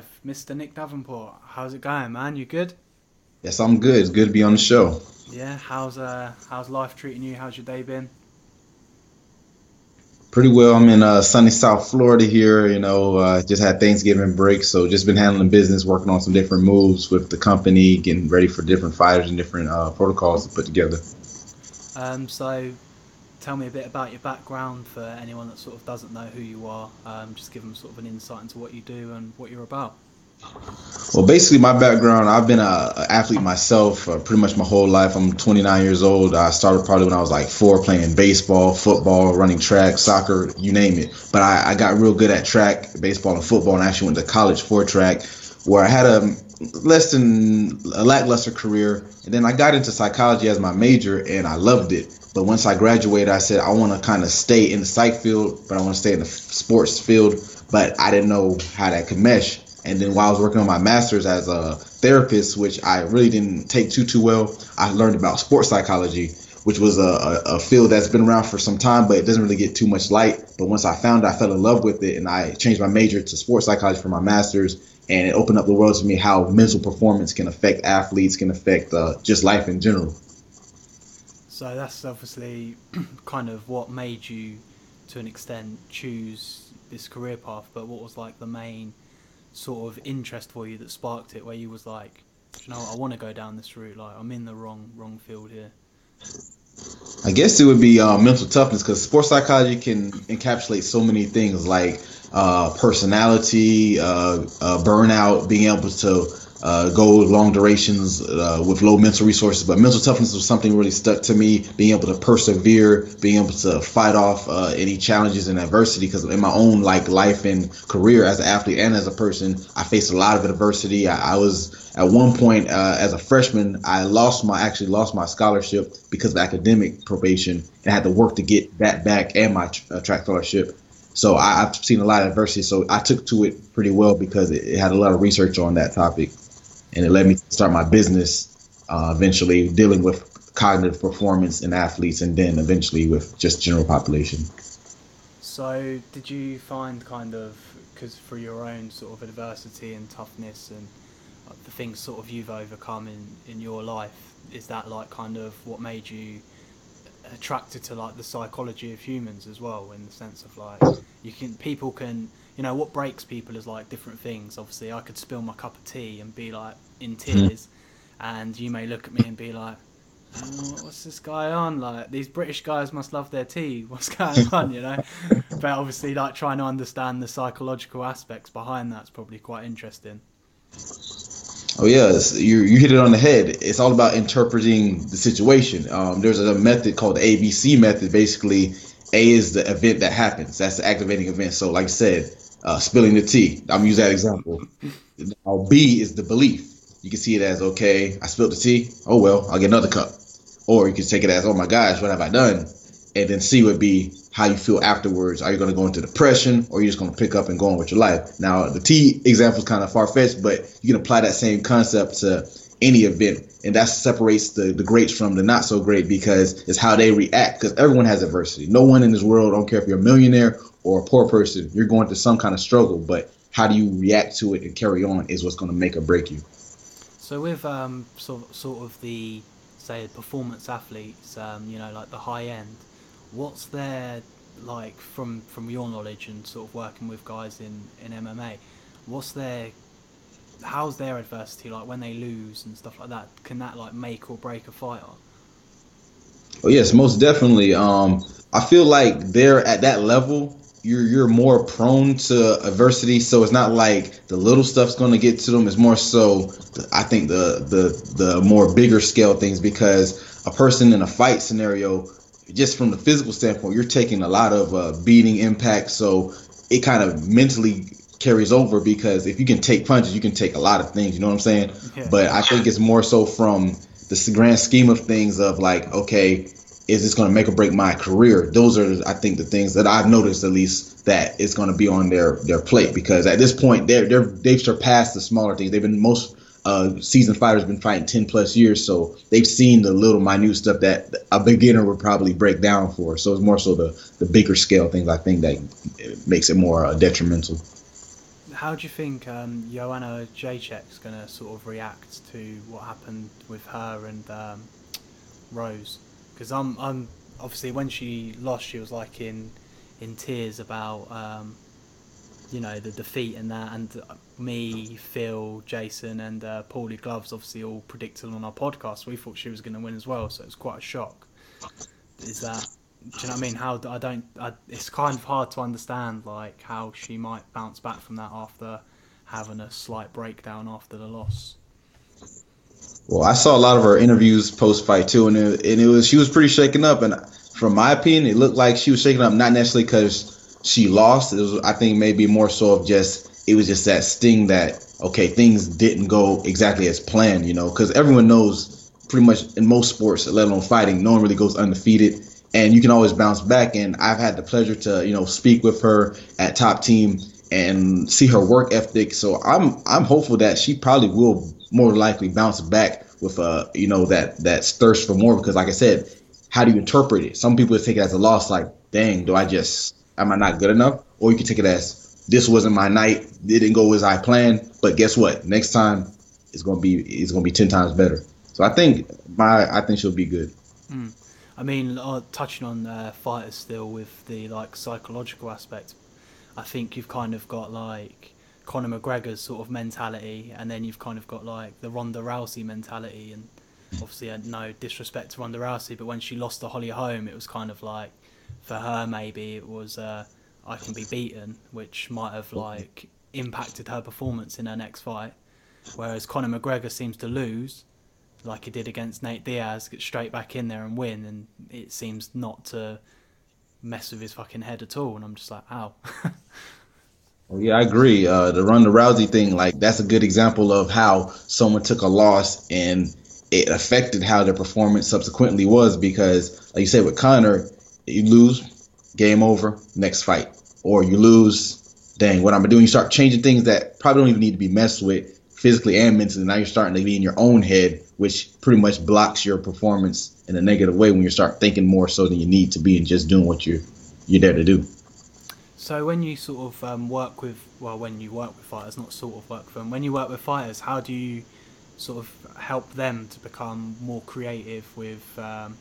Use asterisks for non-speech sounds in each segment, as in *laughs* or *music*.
live, Mr. Nick Davenport. How's it going, man? You good? Yes, I'm good. It's good to be on the show. Yeah. How's uh how's life treating you? How's your day been? Pretty well. I'm in uh, sunny South Florida here. You know, uh, just had Thanksgiving break, so just been handling business, working on some different moves with the company, getting ready for different fighters and different uh, protocols to put together. Um, so tell me a bit about your background for anyone that sort of doesn't know who you are. Um, just give them sort of an insight into what you do and what you're about. Well, basically, my background, I've been an athlete myself uh, pretty much my whole life. I'm 29 years old. I started probably when I was like four playing baseball, football, running track, soccer, you name it. But I, I got real good at track, baseball, and football, and actually went to college for track, where I had a less than a lackluster career. And then I got into psychology as my major, and I loved it. But once I graduated, I said I want to kind of stay in the psych field, but I want to stay in the sports field. But I didn't know how that could mesh. And then while I was working on my master's as a therapist, which I really didn't take too too well, I learned about sports psychology, which was a, a, a, field that's been around for some time, but it doesn't really get too much light. But once I found it, I fell in love with it, and I changed my major to sports psychology for my master's, and it opened up the world to me how mental performance can affect athletes, can affect uh, just life in general. So that's obviously *clears throat* kind of what made you, to an extent, choose this career path. But what was like the main sort of interest for you that sparked it, where you was like, you know, I want to go down this route. Like I'm in the wrong wrong field here. I guess it would be uh, mental toughness because sports psychology can encapsulate so many things like uh, personality, uh, uh burnout, being able to uh, go long durations uh, with low mental resources. But mental toughness was something really stuck to me. Being able to persevere, being able to fight off uh, any challenges and adversity. Because in my own like life and career as an athlete and as a person, I faced a lot of adversity. I, I was at one point uh, as a freshman, I lost my actually lost my scholarship because of academic probation and had to work to get that back and my uh, track scholarship. So I, have seen a lot of adversity. So I took to it pretty well because it, it had a lot of research on that topic and it led me to start my business. Uh, eventually, dealing with cognitive performance in athletes, and then eventually with just general population. So, did you find kind of because for your own sort of adversity and toughness and uh, the things sort of you've overcome in in your life, is that like kind of what made you attracted to like the psychology of humans as well in the sense of like you can people can you know what breaks people is like different things. Obviously, I could spill my cup of tea and be like in hmm. tears, and you may look at me and be like, oh, "What's this guy on? Like these British guys must love their tea. *laughs* What's going on?" You know. but obviously, like trying to understand the psychological aspects behind that's probably quite interesting. Oh yes, you you hit it on the head. It's all about interpreting the situation. Um, there's a method called the ABC method. Basically, A is the event that happens. That's the activating event. So, like I said, uh, spilling the tea. I'm use that example. Now, B is the belief. You can see it as okay, I spilled the tea. Oh well, I'll get another cup. Or you can take it as oh my gosh, what have I done? And then C would be how you feel afterwards. Are you going to go into depression, or are you just going to pick up and go on with your life? Now, the tea example is kind of far fetched, but you can apply that same concept to any event, and that separates the the greats from the not so great because it's how they react. Because everyone has adversity. No one in this world, don't care if you're a millionaire or a poor person, you're going through some kind of struggle, but how do you react to it and carry on is what's going to make or break you. So with um, sort sort of the say performance athletes, um, you know, like the high end, what's their like from from your knowledge and sort of working with guys in in MMA, what's their how's their adversity like when they lose and stuff like that? Can that like make or break a fighter? Oh yes, most definitely. Um, I feel like they're at that level you're you're more prone to adversity. So it's not like the little stuff's going to get to them. It's more so i think the the the more bigger scale things because a person in a fight scenario just from the physical standpoint you're taking a lot of uh, beating impact. So it kind of mentally carries over because if you can take punches you can take a lot of things you know what i'm saying? Yeah. but i think it's more so from the grand scheme of things of like okay is this going to make or break my career? Those are, I think, the things that I've noticed at least that is going to be on their their plate because at this point they're they're they've surpassed the smaller things. They've been most uh, seasoned fighters been fighting ten plus years, so they've seen the little minute stuff that a beginner would probably break down for. So it's more so the the bigger scale things I think that makes it more uh, detrimental. how do you think um, Joanna Jędrzejczyk's going to sort of react to what happened with her and um, Rose? Because I'm, I'm obviously when she lost, she was like in in tears about um, you know the defeat and that, and me, Phil, Jason, and uh, Paulie Gloves obviously all predicted on our podcast. We thought she was going to win as well, so it was quite a shock. Is that do you know what I mean? How I don't. I, it's kind of hard to understand like how she might bounce back from that after having a slight breakdown after the loss. Well, I saw a lot of her interviews post fight too, and it, and it was she was pretty shaken up. And from my opinion, it looked like she was shaken up not necessarily because she lost. It was I think maybe more so of just it was just that sting that okay things didn't go exactly as planned. You know, because everyone knows pretty much in most sports, let alone fighting, no one really goes undefeated and you can always bounce back. And I've had the pleasure to you know speak with her at Top Team and see her work ethic. So I'm I'm hopeful that she probably will more likely bounce back with uh you know that that thirst for more because like I said, how do you interpret it? Some people take it as a loss, like dang, do I just am I not good enough? Or you can take it as this wasn't my night, it didn't go as I planned, but guess what? Next time it's gonna be it's gonna be ten times better. So I think my I think she'll be good. Mm. I mean, uh, touching on uh, fighters still with the like psychological aspect, I think you've kind of got like Conor McGregor's sort of mentality, and then you've kind of got like the Ronda Rousey mentality, and obviously uh, no disrespect to Ronda Rousey, but when she lost to Holly Holm, it was kind of like for her maybe it was uh, I can be beaten, which might have like impacted her performance in her next fight. Whereas Conor McGregor seems to lose, like he did against Nate Diaz, get straight back in there and win, and it seems not to mess with his fucking head at all. And I'm just like, ow. *laughs* well, yeah, I agree. Uh, the Ronda Rousey thing, like that's a good example of how someone took a loss and it affected how their performance subsequently was. Because, like you said, with Conor, you lose, game over, next fight, or you lose. Dang, what I'm doing? You start changing things that probably don't even need to be messed with physically and mentally. Now you're starting to be in your own head, which pretty much blocks your performance in a negative way when you start thinking more so than you need to be and just doing what you're you're there to do. So when you sort of um, work with, well, when you work with fighters, not sort of work with them, when you work with fighters, how do you sort of help them to become more creative with, um,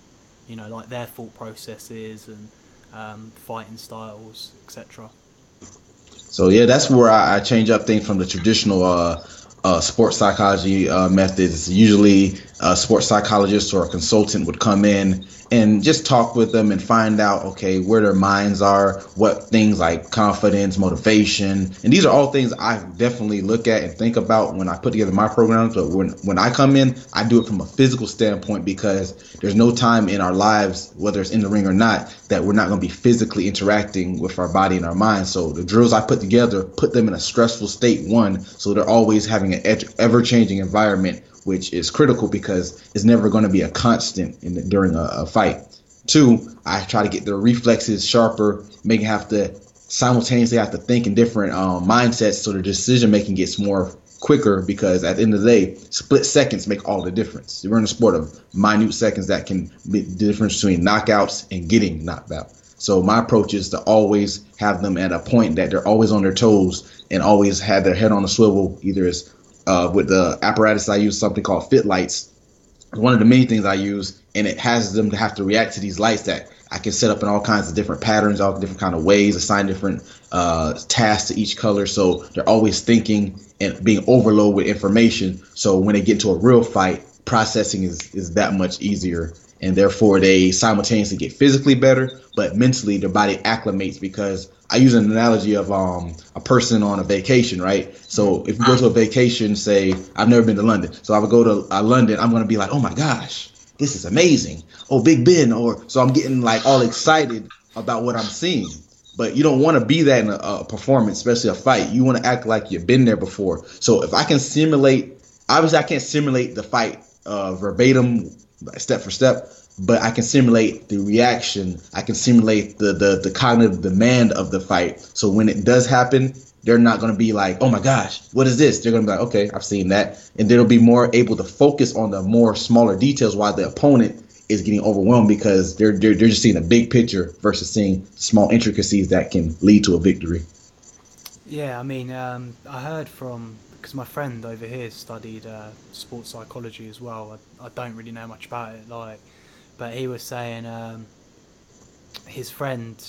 you know, like their thought processes and um, fighting styles, etc. So yeah, that's where I, I, change up things from the traditional uh, uh, sports psychology uh, methods. Usually, a sports psychologist or a consultant would come in and just talk with them and find out, okay, where their minds are, what things like confidence, motivation, and these are all things I definitely look at and think about when I put together my programs. But when when I come in, I do it from a physical standpoint because there's no time in our lives, whether it's in the ring or not, that we're not going to be physically interacting with our body and our mind. So the drills I put together put them in a stressful state. One, so they're always having an ever changing environment which is critical because it's never going to be a constant in the, during a, a, fight. Two, I try to get their reflexes sharper, make have to simultaneously have to think in different um, mindsets so their decision making gets more quicker because at the end of the day, split seconds make all the difference. We're in a sport of minute seconds that can be the difference between knockouts and getting knocked out. So my approach is to always have them at a point that they're always on their toes and always have their head on a swivel, either as uh, with the apparatus I use something called Fit Lights. One of the main things I use, and it has them to have to react to these lights that I can set up in all kinds of different patterns, all different kind of ways, assign different uh, tasks to each color. So they're always thinking and being overloaded with information. So when they get into a real fight, processing is, is that much easier. And therefore, they simultaneously get physically better, but mentally, their body acclimates because I use an analogy of um, a person on a vacation, right? So if you go to a vacation, say I've never been to London, so I would go to uh, London, I'm gonna be like, oh my gosh, this is amazing. Oh, Big Ben, or so I'm getting like all excited about what I'm seeing. But you don't want to be that in a, a performance, especially a fight. You want to act like you've been there before. So if I can simulate, obviously I can't simulate the fight uh, verbatim, step for step but I can simulate the reaction. I can simulate the, the, the cognitive demand of the fight. So when it does happen, they're not going to be like, oh my gosh, what is this? They're going to be like, okay, I've seen that. And they'll be more able to focus on the more smaller details while the opponent is getting overwhelmed because they're, they're, they're just seeing a big picture versus seeing small intricacies that can lead to a victory. Yeah, I mean, um, I heard from because my friend over here studied uh, sports psychology as well. I, I, don't really know much about it, like, but he was saying um, his friend.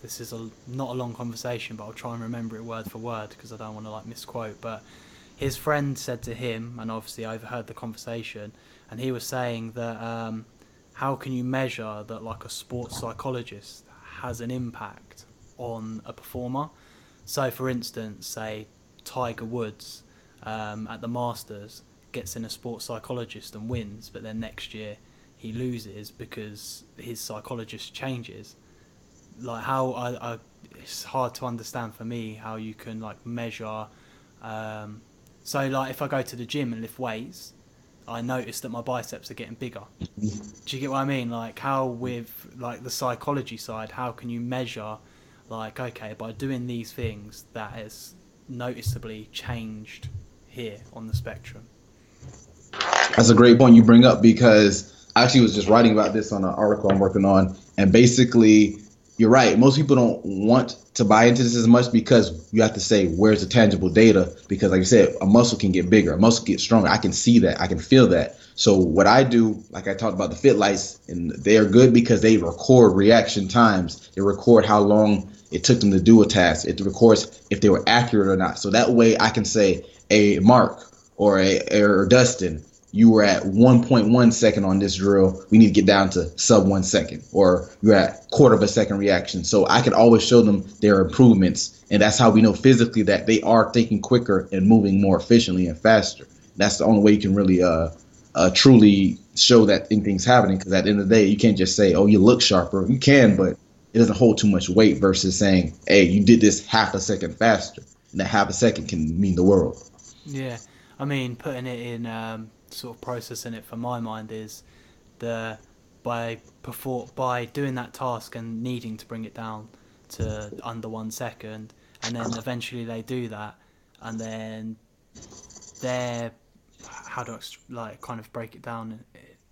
This is a not a long conversation, but I'll try and remember it word for word because I don't want to like misquote. But his friend said to him, and obviously I overheard the conversation, and he was saying that um, how can you measure that like a sports psychologist has an impact on a performer? So, for instance, say Tiger Woods um, at the Masters gets in a sports psychologist and wins, but then next year he loses because his psychologist changes. Like how I, I it's hard to understand for me how you can like measure. Um, so like if I go to the gym and lift weights, I notice that my biceps are getting bigger. Do you get what I mean? Like how with like the psychology side, how can you measure like okay by doing these things that has noticeably changed here on the spectrum? That's a great point you bring up because I actually was just writing about this on an article I'm working on, and basically you're right. Most people don't want to buy into this as much because you have to say, where's the tangible data? Because, like I said, a muscle can get bigger, a muscle get stronger. I can see that, I can feel that. So, what I do, like I talked about the fit lights, and they are good because they record reaction times, they record how long it took them to do a task, it records if they were accurate or not. So that way I can say, a Mark or a or Dustin, you were at 1.1 second on this drill. We need to get down to sub one second, or you're at quarter of a second reaction. So I can always show them their improvements, and that's how we know physically that they are thinking quicker and moving more efficiently and faster. That's the only way you can really uh, uh truly show that things happening. Because at the end of the day, you can't just say, "Oh, you look sharper." You can, but it doesn't hold too much weight versus saying, "Hey, you did this half a second faster," and that half a second can mean the world. Yeah, I mean, putting it in um, sort of processing it for my mind is the by before by doing that task and needing to bring it down to under one second, and then eventually they do that, and then they're how do I like kind of break it down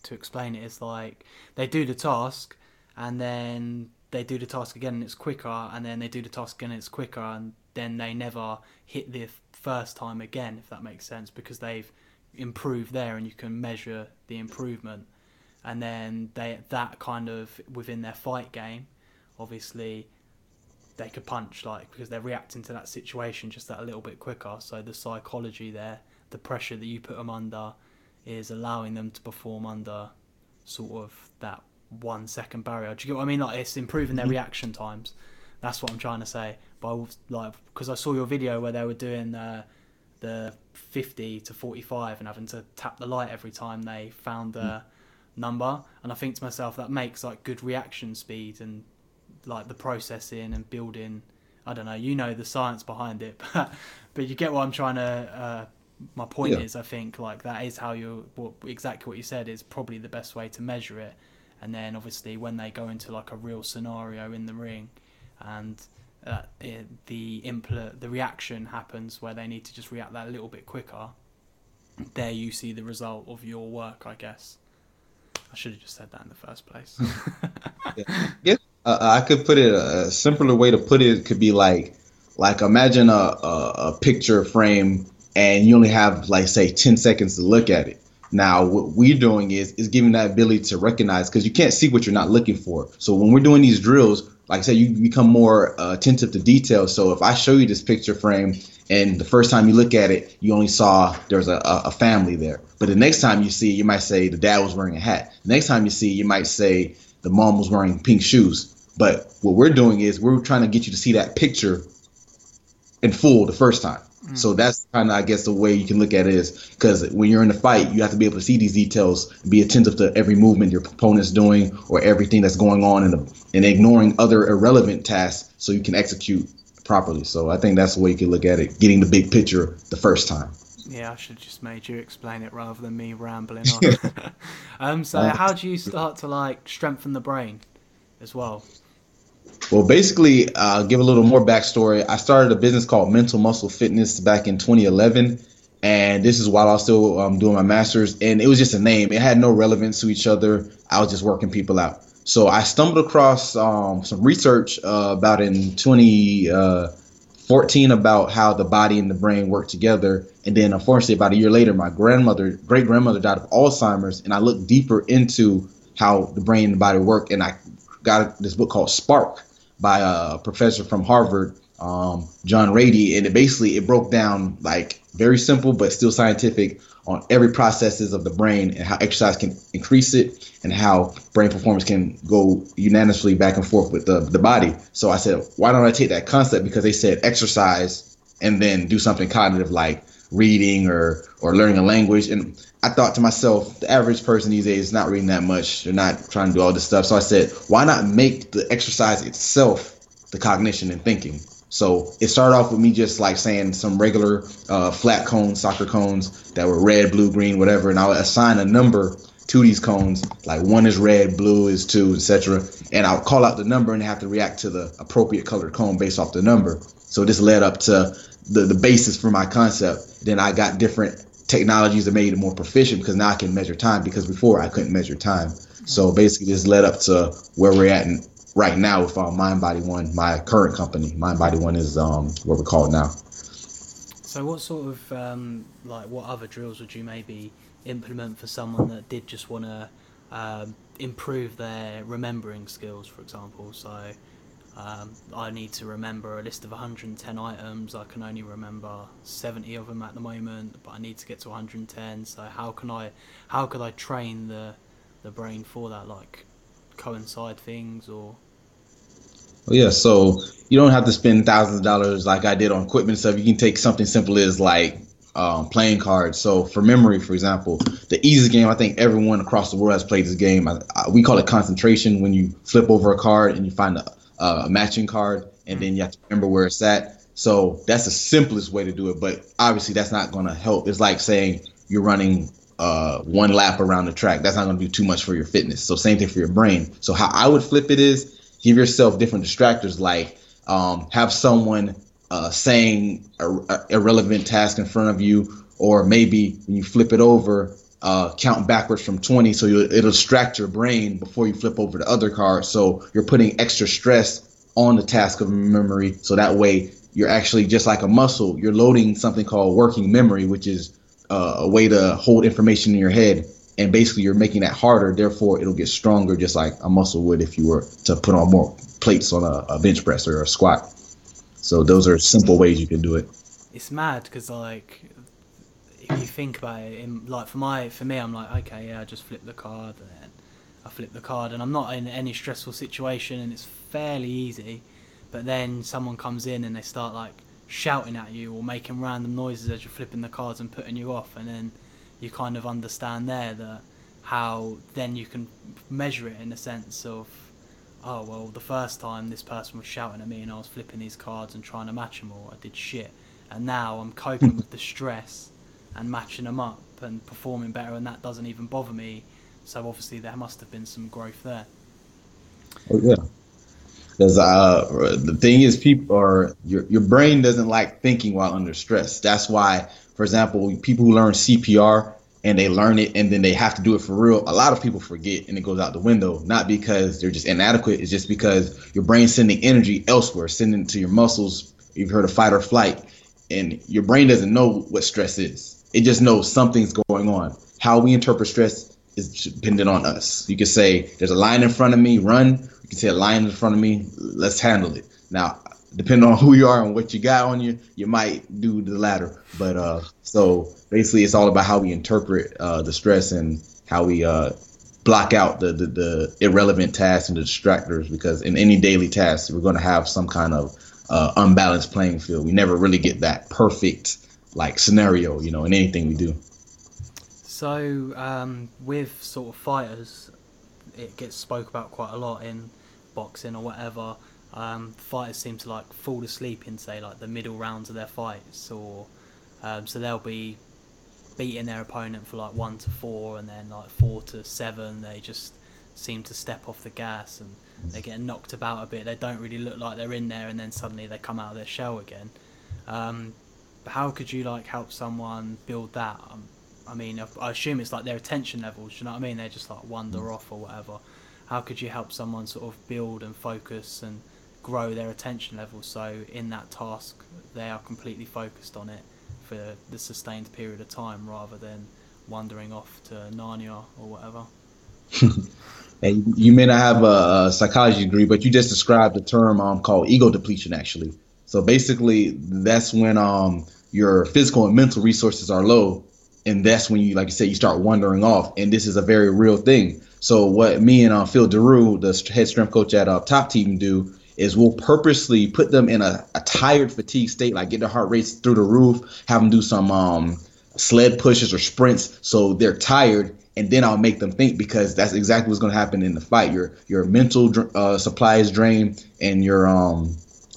to explain it? It's like they do the task, and then they do the task again and it's quicker, and then they do the task again and it's quicker, and then they never hit the first time again, if that makes sense, because they've improved there and you can measure the improvement. And then they that kind of within their fight game, obviously they could punch like because they're reacting to that situation just that a little bit quicker. So the psychology there, the pressure that you put them under, is allowing them to perform under sort of that one second barrier. Do you get what I mean? Like it's improving their mm-hmm. reaction times. That's what I'm trying to say. But like because I saw your video where they were doing uh, the 50 to 45 and having to tap the light every time they found the mm. number, and I think to myself that makes like good reaction speed and like the processing and building. I don't know. You know the science behind it, *laughs* but but you get what I'm trying to. Uh, my point yeah. is, I think like that is how you what, exactly what you said is probably the best way to measure it. And then obviously when they go into like a real scenario in the ring, and uh, it, the impl- the reaction happens where they need to just react that a little bit quicker. There you see the result of your work, I guess. I should have just said that in the first place. *laughs* *laughs* yeah, yeah. Uh, I could put it a simpler way to put it could be like, like imagine a, a, a picture frame and you only have like say 10 seconds to look at it. Now, what we're doing is is giving that ability to recognize because you can't see what you're not looking for. So when we're doing these drills, like I said, you become more uh, attentive to detail. So if I show you this picture frame and the first time you look at it, you only saw there's a, a family there. But the next time you see, you might say the dad was wearing a hat. The next time you see, you might say the mom was wearing pink shoes. But what we're doing is we're trying to get you to see that picture in full the first time. Mm. So that's kind of, I guess, the way you can look at it is because when you're in a fight, you have to be able to see these details, be attentive to every movement your opponent's doing or everything that's going on, and and ignoring other irrelevant tasks so you can execute properly. So I think that's the way you can look at it, getting the big picture the first time. Yeah, I should have just made you explain it rather than me rambling on. *laughs* *laughs* um, so uh, how do you start to like strengthen the brain as well? Well, basically, uh, give a little more backstory. I started a business called Mental Muscle Fitness back in 2011, and this is while I was still um, doing my master's. And it was just a name; it had no relevance to each other. I was just working people out. So I stumbled across um, some research uh, about in 2014 about how the body and the brain work together. And then, unfortunately, about a year later, my grandmother, great grandmother, died of Alzheimer's. And I looked deeper into how the brain and the body work. And I got this book called Spark by a professor from Harvard, um, John Ratey. And it basically it broke down like very simple but still scientific on every processes of the brain and how exercise can increase it and how brain performance can go unanimously back and forth with the, the body. So I said, why don't I take that concept? Because they said exercise and then do something cognitive like reading or or learning a language. And I thought to myself, the average person these days is not reading that much. They're not trying to do all this stuff. So I said, why not make the exercise itself the cognition and thinking? So it started off with me just like saying some regular uh, flat cones, soccer cones that were red, blue, green, whatever, and I would assign a number to these cones. Like one is red, blue is two, etc. And I'll call out the number and have to react to the appropriate colored cone based off the number. So this led up to the the basis for my concept. Then I got different technologies that made it more proficient because now I can measure time because before I couldn't measure time. So basically, this led up to where we're at in, right now with our Mind Body One, my current company. Mind Body One is um, what we call it now. So, what sort of um, like what other drills would you maybe implement for someone that did just want to um, improve their remembering skills, for example? So, um, I need to remember a list of 110 items. I can only remember 70 of them at the moment, but I need to get to 110. So, how can I, how could I train the the brain for that? Like coincide things or Oh, yeah, so you don't have to spend thousands of dollars like I did on equipment stuff. You can take something simple as like um, playing cards. So for memory, for example, the easiest game I think everyone across the world has played this game. I, I, we call it concentration. When you flip over a card and you find a, a matching card, and then you have to remember where it's at. So that's the simplest way to do it. But obviously, that's not going to help. It's like saying you're running uh, one lap around the track. That's not going to do too much for your fitness. So same thing for your brain. So how I would flip it is give yourself different distractors like um, have someone uh, saying a, a irrelevant task in front of you or maybe when you flip it over uh, count backwards from 20 so it'll distract your brain before you flip over the other card so you're putting extra stress on the task of memory so that way you're actually just like a muscle you're loading something called working memory which is uh, a way to hold information in your head and basically you're making that harder therefore it'll get stronger just like a muscle would if you were to put on more plates on a, a bench press or a squat. So those are simple ways you can do it. It's mad because like if you think about it in, like for my for me i'm like okay yeah i just flip the card and then i flip the card and i'm not in any stressful situation and it's fairly easy but then someone comes in and they start like shouting at you or making random noises as you're flipping the cards and putting you off and then you kind of understand there that how then you can measure it in the sense of oh well the first time this person was shouting at me and I was flipping these cards and trying to match them all I did shit and now I'm coping *laughs* with the stress and matching them up and performing better and that doesn't even bother me so obviously there must have been some growth there oh yeah because uh, the thing is people are your, your brain doesn't like thinking while under stress that's why for example, people who learn CPR and they learn it and then they have to do it for real, a lot of people forget and it goes out the window. Not because they're just inadequate, it's just because your brain's sending energy elsewhere, sending it to your muscles. You've heard of fight or flight, and your brain doesn't know what stress is. It just knows something's going on. How we interpret stress is dependent on us. You can say, There's a lion in front of me, run. You can say, A lion in front of me, let's handle it. Now, depending on who you are and what you got on you, you might do the latter. But uh, so basically, it's all about how we interpret uh, the stress and how we uh, block out the, the, the irrelevant tasks and the distractors. Because in any daily task, we're going to have some kind of uh, unbalanced playing field. We never really get that perfect like scenario, you know, in anything we do. So um, with sort of fighters, it gets spoke about quite a lot in boxing or whatever um, fighters seem to like fall asleep in say like the middle rounds of their fights, or um, so they'll be beating their opponent for like one to four, and then like four to seven, they just seem to step off the gas and they get knocked about a bit. They don't really look like they're in there, and then suddenly they come out of their shell again. Um, but how could you like help someone build that? Um, I mean, I assume it's like their attention levels. you know what I mean? They just like wander mm. off or whatever. How could you help someone sort of build and focus and grow their attention level. So in that task, they are completely focused on it for the sustained period of time, rather than wandering off to Narnia or whatever. *laughs* and you may not have a, a, psychology degree, but you just described the term um, called ego depletion, actually. So basically, that's when um, your physical and mental resources are low, and that's when you, like you said, you start wandering off. And this is a very real thing. So what me and uh, Phil Daru, the head strength coach at uh, Top Team, do is we'll purposely put them in a, a tired, fatigue state, like get their heart rates through the roof, have them do some um, sled pushes or sprints, so they're tired, and then I'll make them think because that's exactly what's going to happen in the fight. Your your mental uh, supply is drained, and your um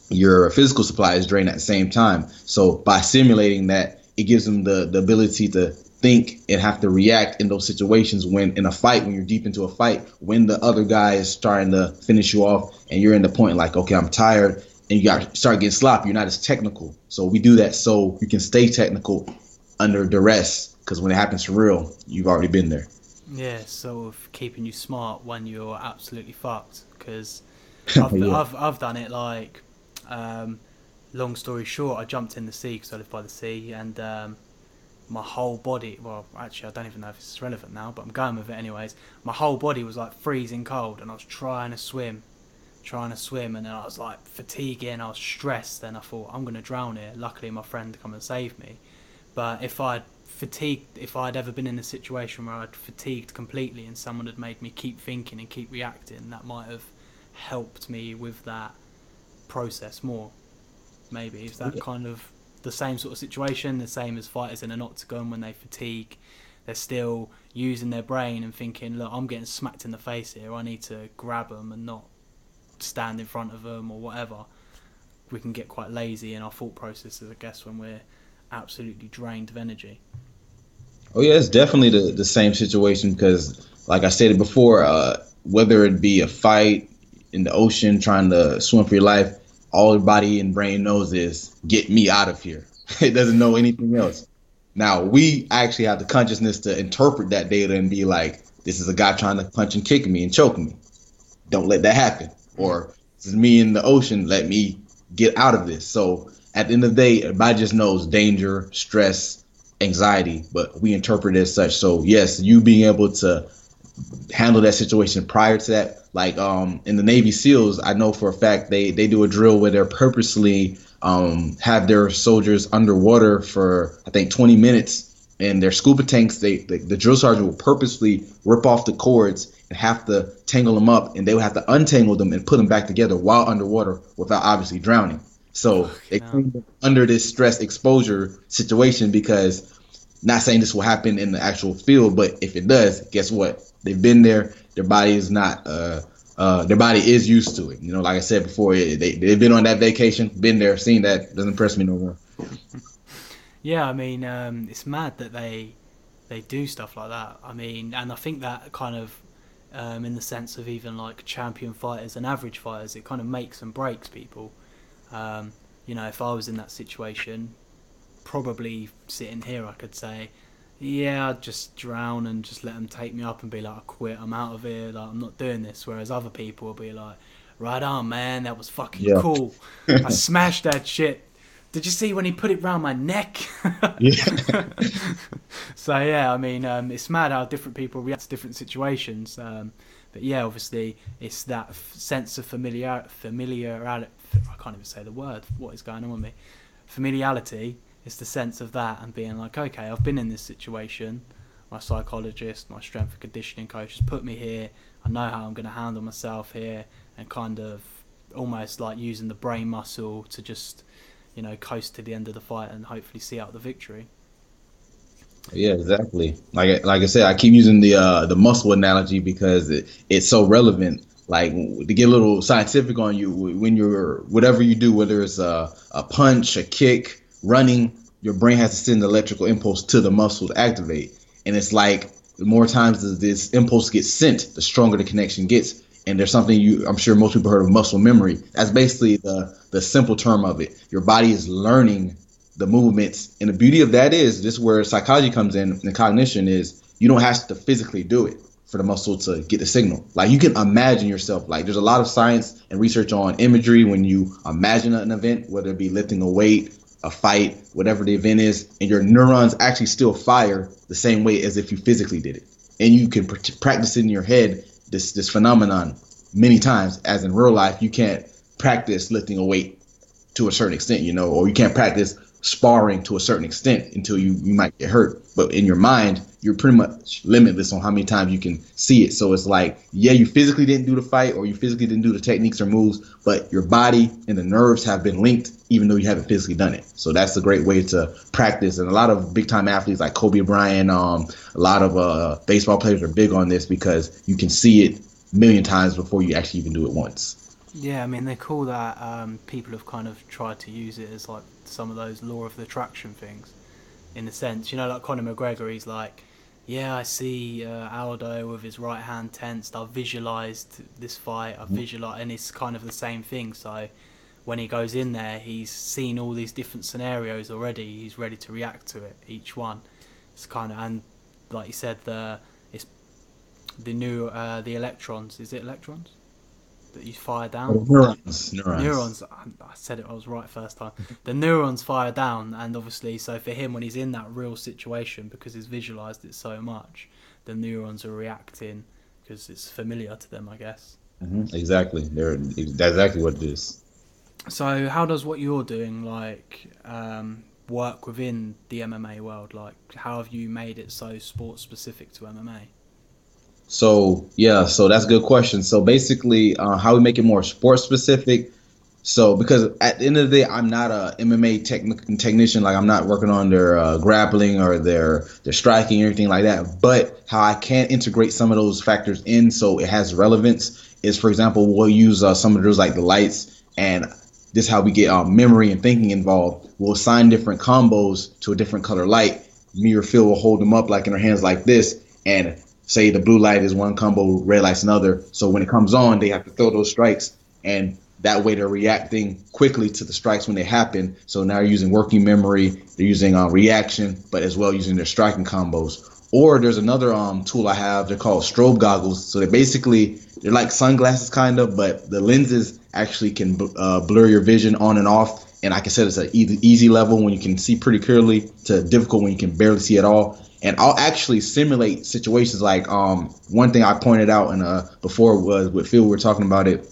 your physical supply is drained at the same time. So by simulating that, it gives them the the ability to think and have to react in those situations when in a fight when you're deep into a fight when the other guy is starting to finish you off and you're in the point like okay i'm tired and you got start getting sloppy you're not as technical so we do that so you can stay technical under duress because when it happens for real you've already been there yeah sort of keeping you smart when you're absolutely fucked because *laughs* I've, yeah. I've, I've done it like um, long story short i jumped in the sea because i live by the sea and um, my whole body well actually i don't even know if it's relevant now but i'm going with it anyways. My whole body was like freezing cold and i was trying to swim trying to swim and then i was like fatiguing i was stressed then i thought i'm going to drown here. Luckily my friend come and save me. But if i'd fatigued if i'd ever been in a situation where i'd fatigued completely and someone had made me keep thinking and keep reacting that might have helped me with that process more maybe is that kind of the same sort of situation, the same as fighters in an octagon when they fatigue. They're still using their brain and thinking, look, I'm getting smacked in the face here. I need to grab them and not stand in front of them or whatever. We can get quite lazy in our thought processes, I guess, when we're absolutely drained of energy. Oh yeah, it's definitely the, the same situation because, like I stated before, uh, whether it be a fight in the ocean, trying to swim for your life, all your body and brain knows is get me out of here. *laughs* it doesn't know anything else. Now we actually have the consciousness to interpret that data and be like, this is a guy trying to punch and kick me and choke me. Don't let that happen. Or this is me in the ocean. Let me get out of this. So at the end of the day, everybody just knows danger, stress, anxiety, but we interpret it as such. So yes, you being able to handle that situation prior to that. Like um, in the Navy SEALs, I know for a fact they they do a drill where they're purposely um, have their soldiers underwater for I think 20 minutes. And their scuba tanks, they the, the drill sergeant will purposely rip off the cords and have to tangle them up, and they would have to untangle them and put them back together while underwater without obviously drowning. So they no. under this stress exposure situation because not saying this will happen in the actual field, but if it does, guess what? They've been there. Their body is not. Uh, uh, their body is used to it. You know, like I said before, they they've been on that vacation, been there, seen that. Doesn't impress me no more. Yeah, I mean, um, it's mad that they they do stuff like that. I mean, and I think that kind of, um, in the sense of even like champion fighters and average fighters, it kind of makes and breaks people. Um, you know, if I was in that situation, probably sitting here, I could say, yeah, I'd just drown and just let them take me up and be like, I quit, I'm out of here, like I'm not doing this. Whereas other people will be like, right on, man, that was fucking yeah. cool. *laughs* I smashed that shit. Did you see when he put it round my neck? *laughs* yeah. *laughs* so yeah, I mean, um, it's mad how different people react to different situations. Um, but yeah, obviously, it's that f- sense of familiar, familiar. I can't even say the word. What is going on with me? Familiarity it's the sense of that and being like, okay, I've been in this situation. My psychologist, my strength and conditioning coach has put me here. I know how I'm going to handle myself here, and kind of almost like using the brain muscle to just, you know, coast to the end of the fight and hopefully see out the victory. Yeah, exactly. Like like I said, I keep using the uh, the muscle analogy because it, it's so relevant. Like to get a little scientific on you, when you're whatever you do, whether it's a, a punch, a kick, running, your brain has to send the electrical impulse to the muscle to activate. And it's like the more times this impulse gets sent, the stronger the connection gets. And there's something you, I'm sure most people heard of muscle memory. That's basically the the simple term of it. Your body is learning the movements, and the beauty of that is this is where psychology comes in and cognition is you don't have to physically do it. for the muscle to get the signal. Like you can imagine yourself. Like there's a lot of science and research on imagery when you imagine an event, whether it be lifting a weight, a fight, whatever the event is, and your neurons actually still fire the same way as if you physically did it. And you can pr- practice in your head this this phenomenon many times. As in real life, you can't practice lifting a weight to a certain extent, you know, or you can't practice sparring to a certain extent until you, you might get hurt. But in your mind, you're pretty much limitless on how many times you can see it. So it's like, yeah, you physically didn't do the fight or you physically didn't do the techniques or moves, but your body and the nerves have been linked even though you haven't physically done it. So that's a great way to practice. And a lot of big time athletes like Kobe Bryant, um, a lot of uh, baseball players are big on this because you can see it a million times before you actually even do it once. Yeah, I mean they call that um, people have kind of tried to use it as like some of those law of the attraction things, in a sense. You know, like Conor McGregor, he's like, yeah, I see uh, Aldo with his right hand tensed. I've visualized this fight. I've mm-hmm. visualized, and it's kind of the same thing. So when he goes in there, he's seen all these different scenarios already. He's ready to react to it, each one. It's kind of and like you said, the it's the new uh, the electrons. Is it electrons? that you fire down. Oh, neurons. Neurons. Neurons. I said it. I was right first time. *laughs* the neurons fire down, and obviously, so for him, when he's in that real situation, because he's visualized it so much, the neurons are reacting because it's familiar to them, I guess. Mm-hmm. Exactly. They're, that's exactly what it is. So, how does what you're doing like um, work within the MMA world? Like, how have you made it so sports specific to MMA? So yeah, so that's a good question. So basically, uh, how we make it more sports specific. So because at the end of the day, I'm not a MMA techn- technician. Like I'm not working on their uh, grappling or their their striking or anything like that. But how I can integrate some of those factors in so it has relevance is, for example, we'll use uh, some of those like the lights and this is how we get um, memory and thinking involved. We'll assign different combos to a different color light. Me or Phil will hold them up like in our hands like this, and say the blue light is one combo, red light's another. So when it comes on, they have to throw those strikes, and that way they're reacting quickly to the strikes when they happen. So now they're using working memory, they're using uh, reaction, but as well using their striking combos. Or there's another um, tool I have. They're called strobe goggles. So they basically they're like sunglasses kind of, but the lenses actually can uh, blur your vision on and off. And I can set it at an easy level when you can see pretty clearly to difficult when you can barely see at all and I'll actually simulate situations like um one thing I pointed out in uh before was with Phil we were talking about it.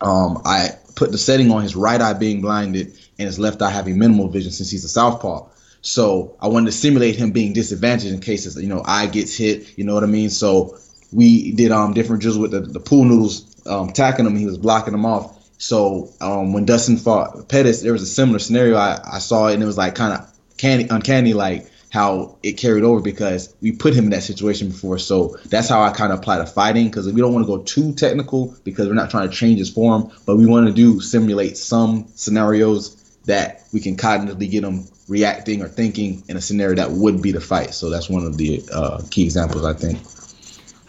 Um, I put the setting on his right eye being blinded and his left eye having minimal vision since he's a southpaw. So I wanted to simulate him being disadvantaged in cases you know eye gets hit. You know what I mean? So we did um different drills with the, the pool noodles um tacking him. He was blocking them off. So um when Dustin fought Pettis, there was a similar scenario. I, I saw it and it was like kind of canny uncanny like how it carried over because we put him in that situation before. So that's how I kind of apply to fighting because we don't want to go too technical because we're not trying to change his form, but we want to do simulate some scenarios that we can cognitively get him reacting or thinking in a scenario that would be the fight. So that's one of the uh, key examples, I think.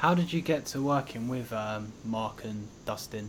How did you get to working with um, Mark and Dustin?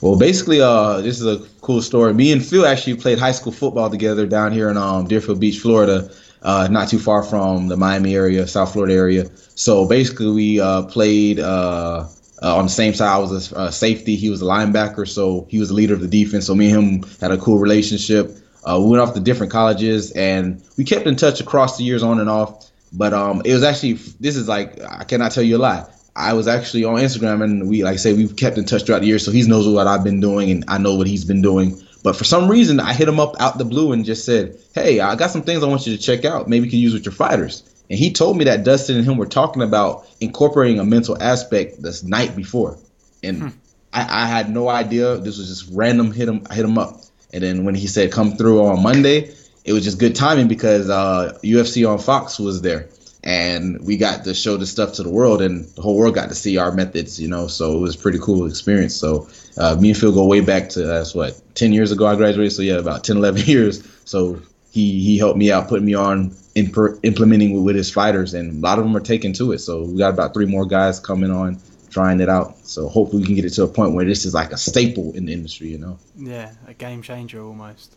Well, basically, uh, this is a cool story. Me and Phil actually played high school football together down here in um, Deerfield Beach, Florida uh, not too far from the Miami area, South Florida area. So basically, we uh, played uh, uh on the same side. I was a safety. He was a linebacker, so he was the leader of the defense. So me and him had a cool relationship. Uh, we went off to different colleges, and we kept in touch across the years, on and off. But um, it was actually this is like I cannot tell you a lie. I was actually on Instagram, and we like I say we've kept in touch throughout the years. So he knows what I've been doing, and I know what he's been doing. But for some reason, I hit him up out the blue and just said, "Hey, I got some things I want you to check out. Maybe you can use with your fighters." And he told me that Dustin and him were talking about incorporating a mental aspect this night before, and hmm. I, I, had no idea. This was just random. Hit him, I hit him up, and then when he said come through on Monday, it was just good timing because uh, UFC on Fox was there, and we got to show the stuff to the world, and the whole world got to see our methods. You know, so it was pretty cool experience. So uh, me and Phil go way back to that's what 10 years ago I graduated. So yeah, about 10, 11 *laughs* years. So he he helped me out, putting me on imp- implementing with, with his fighters, and a lot of them are taking to it. So we got about three more guys coming on trying it out. So hopefully we can get it to a point where this is like a staple in the industry, you know. Yeah, a game changer almost.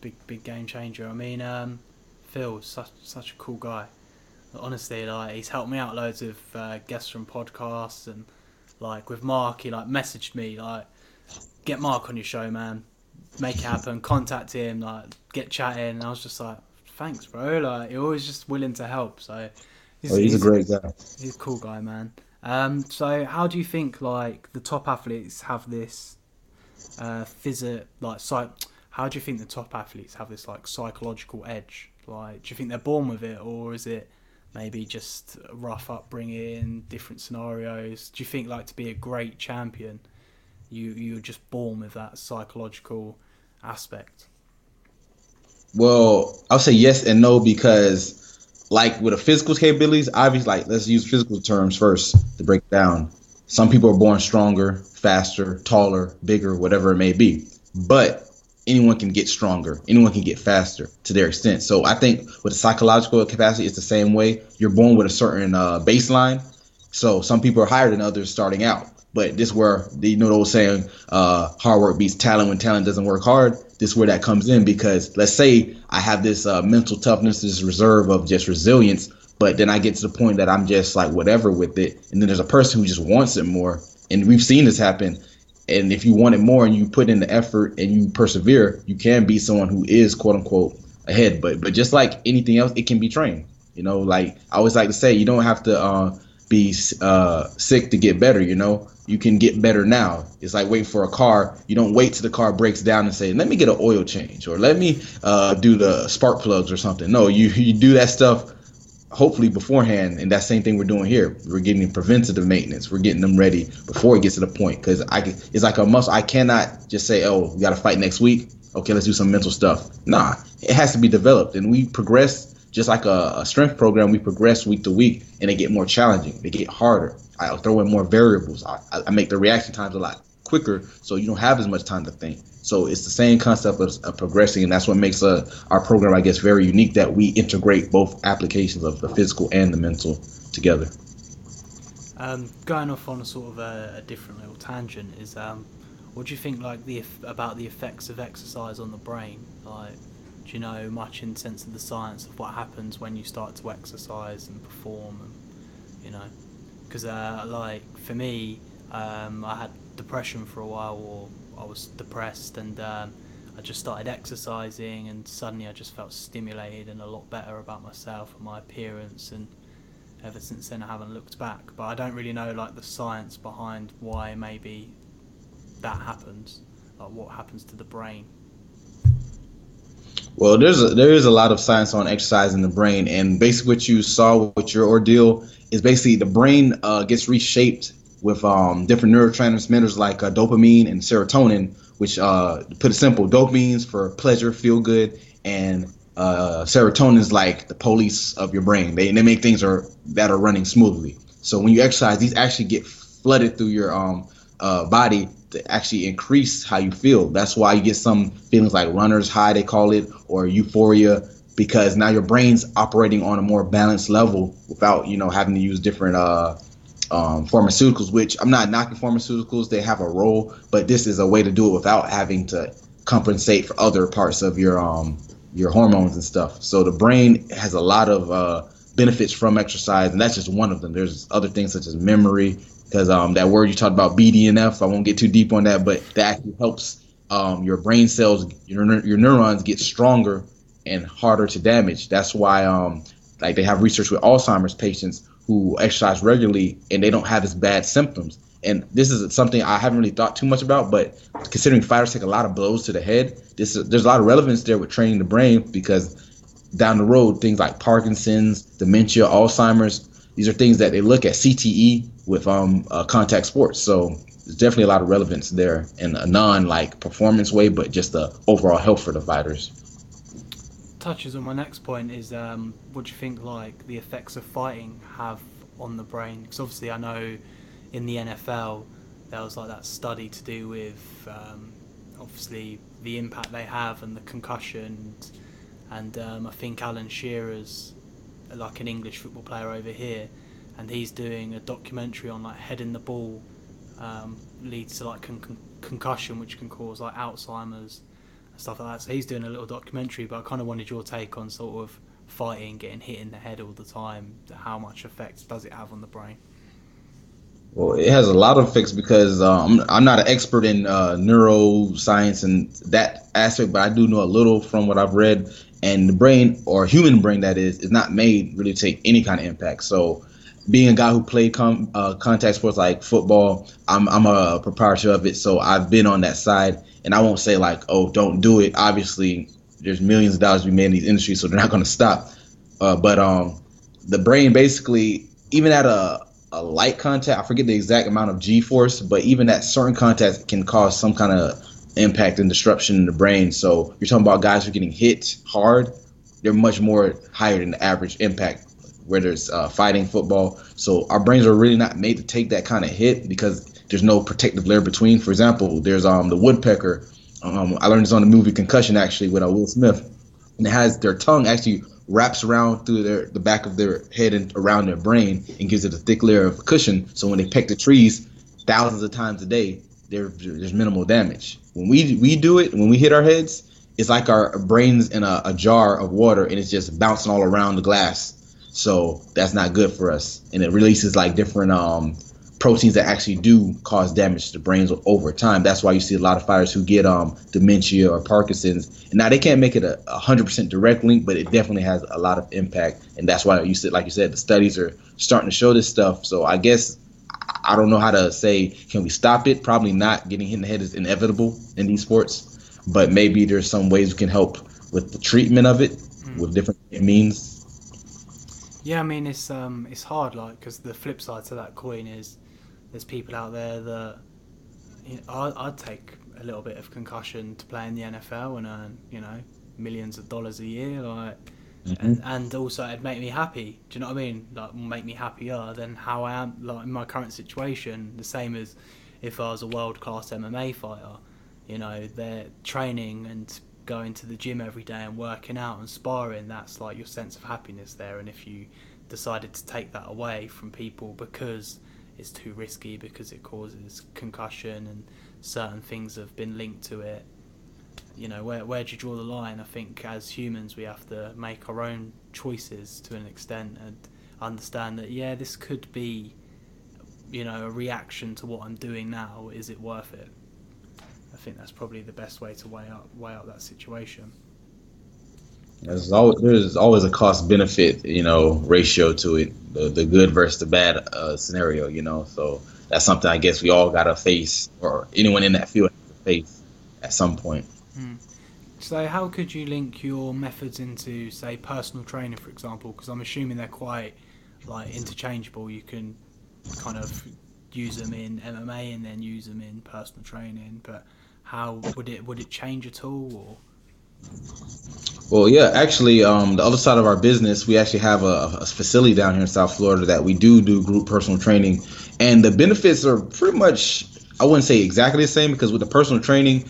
Big big game changer. I mean, um, Phil, such such a cool guy. honestly, like he's helped me out loads with uh, guests from podcasts and like with Mark, he like messaged me like, get Mark on your show, man, make it happen. Contact him, like get chatting. And I was just like, thanks, bro. Like you're always just willing to help. So he's, oh, he's, he's a great guy. He's a cool guy, man. Um, so how do you think like the top athletes have this uh, phys- like psych- how do you think the top athletes have this like psychological edge? Like, do you think they're born with it, or is it maybe just rough upbringing, different scenarios? Do you think like to be a great champion, you you're just born with that psychological aspect? Well, I'll say yes and no because like with the physical capabilities, obviously, like let's use physical terms first to break down. Some people are born stronger, faster, taller, bigger, whatever it may be. But anyone can get stronger, anyone can get faster to their extent. So I think with the psychological capacity, it's the same way. You're born with a certain uh, baseline. So some people are higher than others starting out. But this where you know the old saying, uh, hard work beats talent when talent doesn't work hard. This is where that comes in because let's say I have this uh, mental toughness, this reserve of just resilience, but then I get to the point that I'm just like whatever with it, and then there's a person who just wants it more, and we've seen this happen. And if you want it more and you put in the effort and you persevere, you can be someone who is quote unquote ahead. But but just like anything else, it can be trained. You know, like I always like to say, you don't have to uh, be uh, sick to get better. You know, you can get better now. It's like waiting for a car. You don't wait till the car breaks down and say, "Let me get an oil change" or "Let me uh, do the spark plugs" or something. No, you you do that stuff hopefully beforehand. And that same thing we're doing here. We're getting preventative maintenance. We're getting them ready before it gets to the point because I it's like a muscle. I cannot just say, "Oh, we got to fight next week." Okay, let's do some mental stuff. Nah, it has to be developed, and we progress just like a, a strength program. We progress week to week, and they get more challenging. They get harder. I throw in more variables. I, I make the reaction times a lot quicker, so you don't have as much time to think. So it's the same concept of, of progressing, and that's what makes uh, our program, I guess, very unique. That we integrate both applications of the physical and the mental together. Um, going off on a sort of a, a different little tangent is, um, what do you think like the about the effects of exercise on the brain? Like, do you know much in sense of the science of what happens when you start to exercise and perform, and you know? because uh, like for me, um, I had depression for a while, or I was depressed, and um, I just started exercising, and suddenly I just felt stimulated and a lot better about myself and my appearance, and ever since then I haven't looked back. But I don't really know like the science behind why maybe that happens, like what happens to the brain. Well, there's a, there is a lot of science on exercise in the brain, and basically what you saw with your ordeal is basically the brain uh, gets reshaped with um, different neurotransmitters like uh, dopamine and serotonin, which, uh, put it simple, dopamine's for pleasure, feel good, and uh, serotonin is like the police of your brain. They, they make things are that are running smoothly. So when you exercise, these actually get flooded through your um, uh, body to actually increase how you feel. That's why you get some feelings like runner's high, they call it, or euphoria because now your brain's operating on a more balanced level without you know having to use different uh, um, pharmaceuticals. Which I'm not knocking pharmaceuticals; they have a role, but this is a way to do it without having to compensate for other parts of your um your hormones and stuff. So the brain has a lot of uh, benefits from exercise, and that's just one of them. There's other things such as memory, because um, that word you talked about BDNF. I won't get too deep on that, but that actually helps um, your brain cells, your your neurons get stronger and harder to damage. That's why um like they have research with Alzheimer's patients who exercise regularly and they don't have as bad symptoms. And this is something I haven't really thought too much about, but considering fighters take a lot of blows to the head, this is, there's a lot of relevance there with training the brain because down the road, things like Parkinson's, dementia, Alzheimer's, these are things that they look at CTE with um, uh, contact sports. So there's definitely a lot of relevance there in a non like performance way, but just the overall health for the fighters touches on my next point is um, what do you think like the effects of fighting have on the brain? Because obviously I know in the NFL there was like that study to do with um, obviously the impact they have and the concussion, and, and um, I think Alan Shearer's like an English football player over here, and he's doing a documentary on like heading the ball um, leads to like con- concussion, which can cause like Alzheimer's stuff like that. So he's doing a little documentary, but I kind of wanted your take on sort of fighting, getting hit in the head all the time, how much effect does it have on the brain? Well, it has a lot of effects because um, I'm not an expert in uh, neuroscience and that aspect, but I do know a little from what I've read. And the brain, or human brain, that is, is not made really to take any kind of impact. So, being a guy who played com- uh, contact sports like football, I'm, I'm a proprietor of it. So I've been on that side, and I won't say like, oh, don't do it. Obviously, there's millions of dollars to be made in these industries, so they're not going to stop. Uh, but um, the brain basically, even at a a light contact. I forget the exact amount of G force, but even that certain contact can cause some kind of impact and disruption in the brain. So you're talking about guys who are getting hit hard. They're much more higher than the average impact, whether it's uh, fighting football. So our brains are really not made to take that kind of hit because there's no protective layer between. For example, there's um the woodpecker. Um, I learned this on the movie Concussion actually with uh, Will Smith, and it has their tongue actually wraps around through their the back of their head and around their brain and gives it a thick layer of cushion. So when they peck the trees thousands of times a day, there's minimal damage. When we we do it, when we hit our heads, it's like our brains in a, a jar of water and it's just bouncing all around the glass. So that's not good for us, and it releases like different um proteins that actually do cause damage to the brains over time. That's why you see a lot of fighters who get um, dementia or Parkinson's. And now they can't make it a, 100% direct link, but it definitely has a lot of impact. And that's why you said, like you said, the studies are starting to show this stuff. So I guess I don't know how to say, can we stop it? Probably not. Getting hit in the head is inevitable in these sports, but maybe there's some ways we can help with the treatment of it mm. with different means. Yeah, I mean it's um it's hard, like because the flip side to that coin is there's people out there that you know, I'd, I'd take a little bit of concussion to play in the NFL and earn you know millions of dollars a year like mm-hmm. and, and also it'd make me happy. Do you know what I mean? Like make me happier than how I am like in my current situation. The same as if I was a world class MMA fighter. You know they're training and going to the gym every day and working out and sparring that's like your sense of happiness there and if you decided to take that away from people because it's too risky because it causes concussion and certain things have been linked to it. You know, where where do you draw the line? I think as humans we have to make our own choices to an extent and understand that yeah, this could be you know, a reaction to what I'm doing now, is it worth it? I think that's probably the best way to weigh up weigh up that situation. There's always, there's always a cost benefit, you know, ratio to it, the, the good versus the bad uh, scenario, you know. So that's something I guess we all got to face, or anyone in that field has to face at some point. Mm. So, how could you link your methods into, say, personal training, for example? Because I'm assuming they're quite like interchangeable. You can kind of use them in MMA and then use them in personal training. But how would it would it change at all? Or well, yeah, actually, um, the other side of our business, we actually have a, a, facility down here in South Florida that we do do group personal training, and the benefits are pretty much, I wouldn't say exactly the same because with the personal training,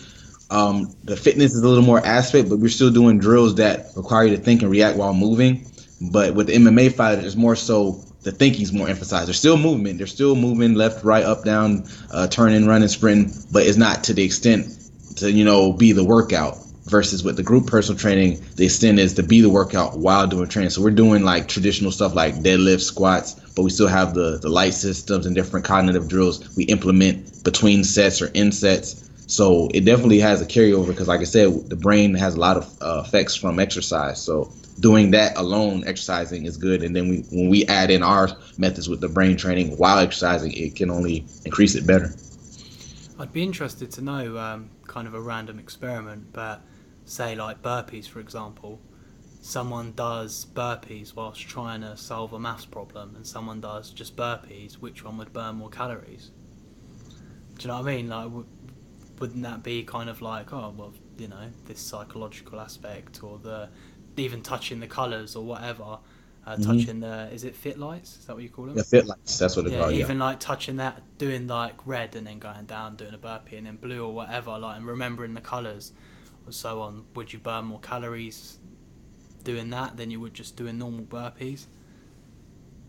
um, the fitness is a little more aspect, but we're still doing drills that require you to think and react while moving. But with the MMA fighter, it's more so the thinking's more emphasized. There's still movement. They're still moving left, right, up, down, uh, turning, running, sprinting, but it's not to the extent to you know be the workout versus with the group personal training, the extent is to be the workout while doing training. So we're doing like traditional stuff like deadlift, squats, but we still have the the light systems and different cognitive drills we implement between sets or in sets. So it definitely has a carryover because, like I said, the brain has a lot of uh, effects from exercise. So doing that alone, exercising is good, and then we when we add in our methods with the brain training while exercising, it can only increase it better. I'd be interested to know, um, kind of a random experiment, but say like burpees for example someone does burpees whilst trying to solve a maths problem and someone does just burpees which one would burn more calories do you know what i mean like wouldn't that be kind of like oh well you know this psychological aspect or the even touching the colors or whatever uh, mm-hmm. touching the is it fit lights is that what you call them yeah fit lights that's what they yeah, call even yeah. like touching that doing like red and then going down doing a burpee and then blue or whatever like and remembering the colors or so on, would you burn more calories doing that than you would just doing normal burpees?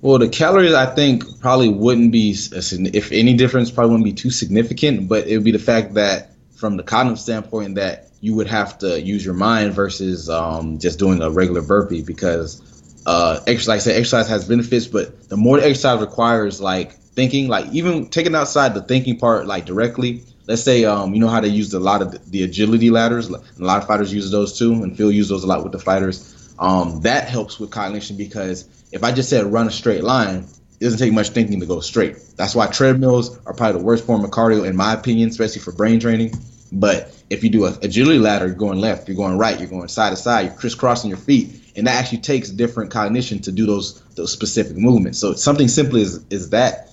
Well, the calories I think probably wouldn't be, if any difference, probably wouldn't be too significant. But it would be the fact that from the cognitive standpoint, that you would have to use your mind versus um, just doing a regular burpee because uh, exercise, like I said, exercise has benefits, but the more the exercise requires like thinking, like even taking outside the thinking part, like directly. Let's say um, you know how they use a lot of the, the agility ladders. A lot of fighters use those too, and Phil uses those a lot with the fighters. Um, that helps with cognition because if I just said run a straight line, it doesn't take much thinking to go straight. That's why treadmills are probably the worst form of cardio, in my opinion, especially for brain training. But if you do a agility ladder, you're going left, you're going right, you're going side to side, you're crisscrossing your feet, and that actually takes different cognition to do those those specific movements. So something simple is is that.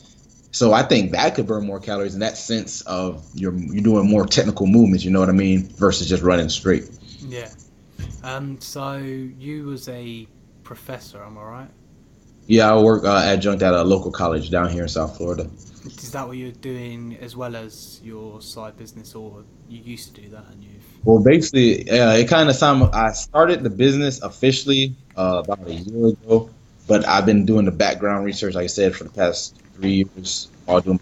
So I think that could burn more calories in that sense of you're you're doing more technical movements. You know what I mean? Versus just running straight. Yeah. Um. So you was a professor, am I right? Yeah, I work uh, adjunct at a local college down here in South Florida. Is that what you're doing as well as your side business, or you used to do that and you've? Well, basically, uh, it kind of time I started the business officially uh, about a year ago, but I've been doing the background research, like I said, for the past three years, all doing.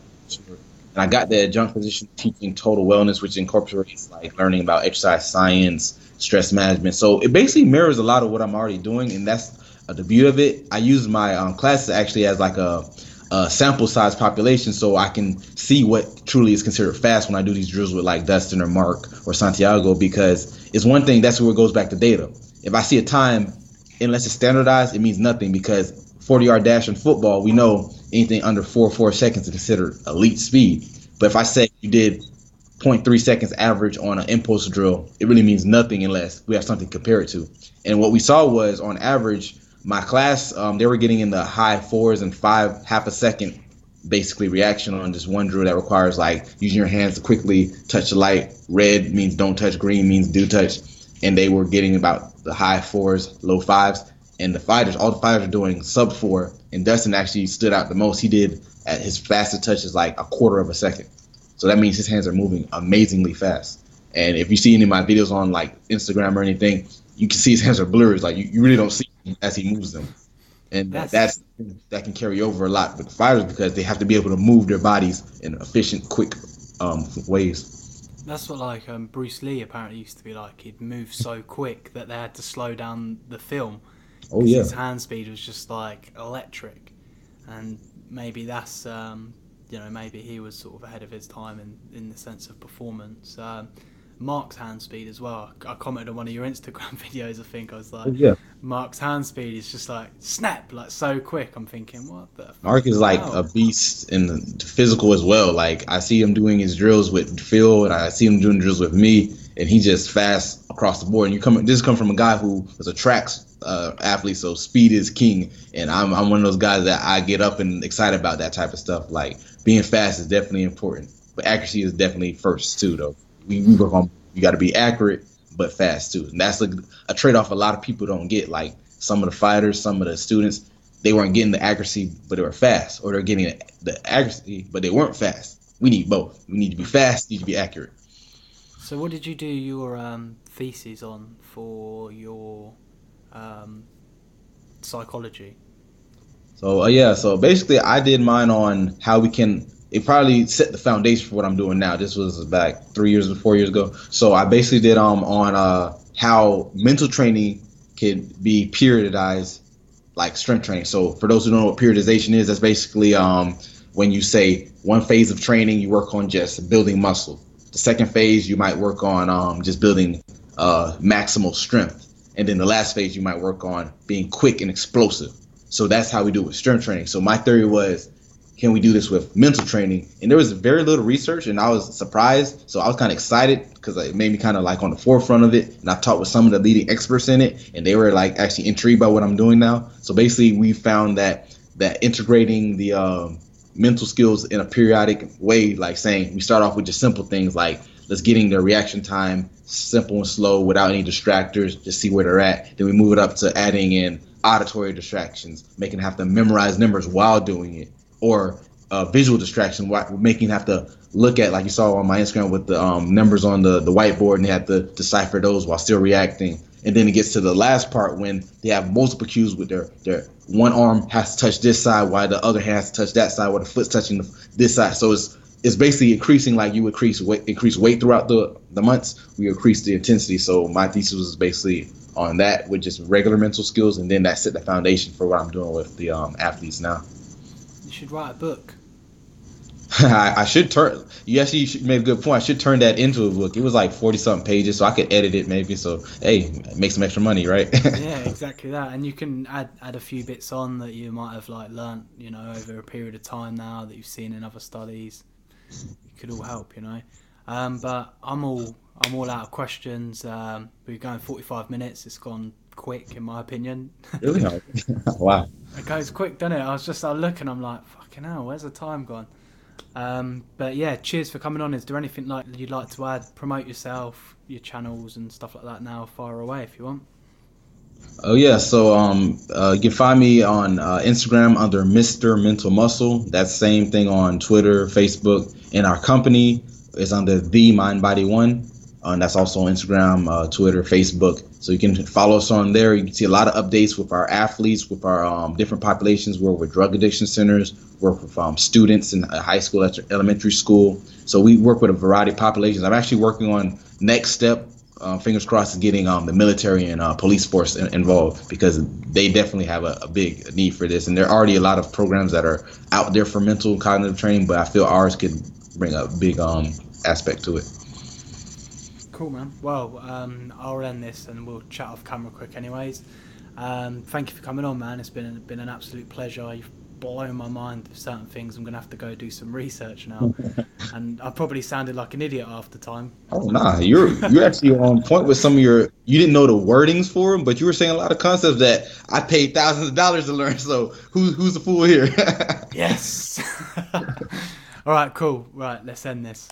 And I got the adjunct position teaching total wellness, which incorporates like learning about exercise science, stress management. So it basically mirrors a lot of what I'm already doing, and that's the beauty of it. I use my um, classes actually as like a uh, sample size population so I can see what truly is considered fast when I do these drills with like Dustin or Mark or Santiago because it's one thing that's where it goes back to data. If I see a time, unless it's standardized, it means nothing because 40 yard dash in football, we know anything under four four seconds is considered elite speed. But if I say you did 0.3 seconds average on an impulse drill, it really means nothing unless we have something to compare it to. And what we saw was on average, my class, um, they were getting in the high fours and five, half a second basically reaction on just one drill that requires like using your hands to quickly touch the light. Red means don't touch, green means do touch. And they were getting about the high fours, low fives. And the fighters, all the fighters are doing sub four. And Dustin actually stood out the most. He did at his fastest touch is like a quarter of a second. So that means his hands are moving amazingly fast. And if you see any of my videos on like Instagram or anything, you can see his hands are blurry. like you, you really don't see as he moves them, and that's, that's that can carry over a lot with fighters because they have to be able to move their bodies in efficient, quick um, ways. That's what like um, Bruce Lee apparently used to be like. He'd move so quick that they had to slow down the film. Oh yeah. His hand speed was just like electric, and maybe that's um, you know maybe he was sort of ahead of his time in in the sense of performance. Um, Mark's hand speed as well. I commented on one of your Instagram *laughs* videos. I think I was like, oh, yeah. Mark's hand speed is just like snap, like so quick. I'm thinking, what the? Mark is like a beast in the physical as well. Like I see him doing his drills with Phil, and I see him doing drills with me, and he's just fast across the board. And you come, this come from a guy who was a track uh, athlete, so speed is king. And I'm I'm one of those guys that I get up and excited about that type of stuff. Like being fast is definitely important, but accuracy is definitely first too, though we, we work on you got to be accurate but fast too. And that's a, a trade off a lot of people don't get. Like some of the fighters, some of the students, they weren't getting the accuracy, but they were fast, or they're getting the accuracy, but they weren't fast. We need both. We need to be fast, need to be accurate. So, what did you do your um, thesis on for your um, psychology? So, uh, yeah, so basically, I did mine on how we can it probably set the foundation for what I'm doing now. This was back three years or four years ago. So I basically did um on uh how mental training can be periodized like strength training. So for those who don't know what periodization is, that's basically um when you say one phase of training you work on just building muscle. The second phase you might work on um just building uh maximal strength. And then the last phase you might work on being quick and explosive. So that's how we do it with strength training. So my theory was can we do this with mental training? And there was very little research, and I was surprised. So I was kind of excited because it made me kind of like on the forefront of it. And I talked with some of the leading experts in it, and they were like actually intrigued by what I'm doing now. So basically, we found that that integrating the um, mental skills in a periodic way, like saying we start off with just simple things like let's getting their reaction time simple and slow without any distractors, just see where they're at. Then we move it up to adding in auditory distractions, making them have to memorize numbers while doing it or uh, visual distraction, making have to look at like you saw on my Instagram with the um, numbers on the, the whiteboard and they have to decipher those while still reacting. And then it gets to the last part when they have multiple cues with their their one arm has to touch this side while the other hand has to touch that side while the foot's touching this side. So it's it's basically increasing like you increase weight increase weight throughout the the months. We increase the intensity. So my thesis was basically on that with just regular mental skills, and then that set the foundation for what I'm doing with the um, athletes now. Should write a book. *laughs* I, I, should turn. You actually made a good point. I should turn that into a book. It was like forty something pages, so I could edit it maybe. So hey, make some extra money, right? *laughs* yeah, exactly that. And you can add add a few bits on that you might have like learnt, you know, over a period of time now that you've seen in other studies. It could all help, you know. Um, but I'm all I'm all out of questions. Um, we're going 45 minutes. It's gone quick, in my opinion. *laughs* Really? wow. It goes quick, doesn't it? I was just I look and I'm like, fucking hell, where's the time gone? Um, but yeah, cheers for coming on. Is there anything like you'd like to add? Promote yourself, your channels and stuff like that. Now, far away if you want. Oh yeah, so um, uh, you can find me on uh, Instagram under Mr. Mental Muscle. That same thing on Twitter, Facebook, and our company is under The Mind Body One. Uh, and that's also on Instagram, uh, Twitter, Facebook. So you can follow us on there. You can see a lot of updates with our athletes, with our um, different populations. We're with drug addiction centers, work with um, students in high school, elementary school. So we work with a variety of populations. I'm actually working on next step. Uh, fingers crossed, getting um, the military and uh, police force in- involved because they definitely have a, a, big need for this. And there are already a lot of programs that are out there for mental cognitive training, but I feel ours could bring a big um, aspect to it. Cool, man. Well, um, I'll end this and we'll chat off camera quick, anyways. Um, thank you for coming on, man. It's been been an absolute pleasure. You've blown my mind with certain things. I'm gonna have to go do some research now, *laughs* and I probably sounded like an idiot half the time. Oh nah, you're you're actually on point with some of your. You didn't know the wordings for them, but you were saying a lot of concepts that I paid thousands of dollars to learn. So who's who's the fool here? *laughs* yes. *laughs* All right, cool. Right, let's end this.